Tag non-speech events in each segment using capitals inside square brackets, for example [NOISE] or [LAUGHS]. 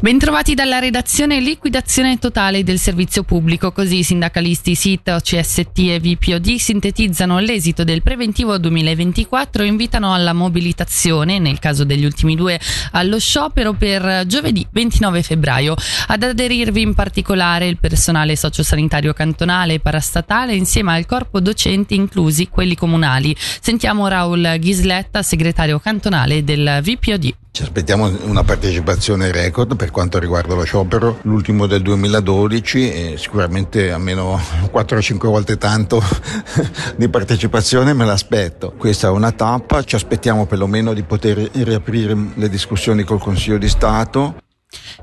Bentrovati dalla redazione Liquidazione totale del servizio pubblico, così i sindacalisti SIT, OCST e VPOD sintetizzano l'esito del preventivo 2024 e invitano alla mobilitazione, nel caso degli ultimi due allo sciopero per giovedì 29 febbraio. Ad aderirvi in particolare il personale sociosanitario cantonale e parastatale insieme al corpo docenti inclusi quelli comunali. Sentiamo Raul Ghisletta, segretario cantonale del VPOD. Ci aspettiamo una partecipazione record per quanto riguarda lo sciopero, l'ultimo del 2012 e sicuramente almeno 4-5 volte tanto [LAUGHS] di partecipazione me l'aspetto. Questa è una tappa, ci aspettiamo perlomeno di poter riaprire le discussioni col Consiglio di Stato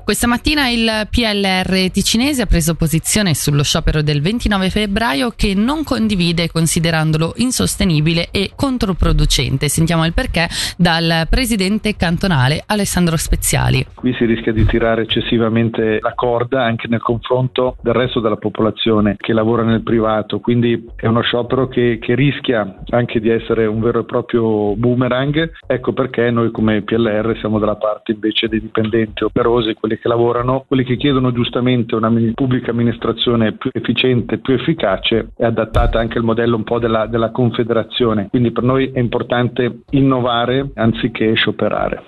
questa mattina il PLR ticinese ha preso posizione sullo sciopero del 29 febbraio che non condivide considerandolo insostenibile e controproducente. Sentiamo il perché dal presidente cantonale Alessandro Speziali. Qui si rischia di tirare eccessivamente la corda anche nel confronto del resto della popolazione che lavora nel privato, quindi è uno sciopero che, che rischia anche di essere un vero e proprio boomerang. Ecco perché noi come PLR siamo dalla parte invece dei dipendenti operosi, quelli che lavorano, quelli che chiedono giustamente una pubblica amministrazione più efficiente, più efficace e adattata anche al modello un po' della, della confederazione. Quindi per noi è importante innovare anziché scioperare.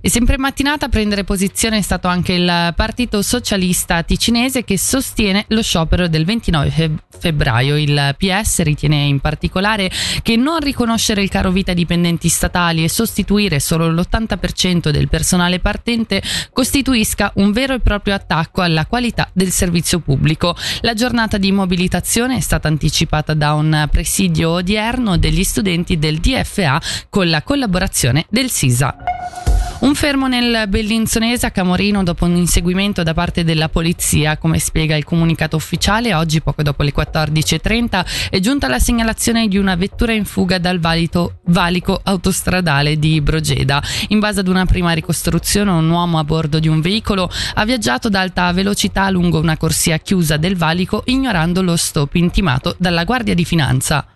E sempre in mattinata a prendere posizione è stato anche il Partito Socialista Ticinese che sostiene lo sciopero del 29 febbraio. Il PS ritiene in particolare che non riconoscere il caro vita ai dipendenti statali e sostituire solo l'80% del personale partente costituisca un vero e proprio attacco alla qualità del servizio pubblico. La giornata di mobilitazione è stata anticipata da un presidio odierno degli studenti del DFA con la collaborazione del SISA. Un fermo nel Bellinzonese a Camorino dopo un inseguimento da parte della polizia, come spiega il comunicato ufficiale, oggi poco dopo le 14.30 è giunta la segnalazione di una vettura in fuga dal valito, valico autostradale di Brogeda. In base ad una prima ricostruzione un uomo a bordo di un veicolo ha viaggiato ad alta velocità lungo una corsia chiusa del valico ignorando lo stop intimato dalla Guardia di Finanza.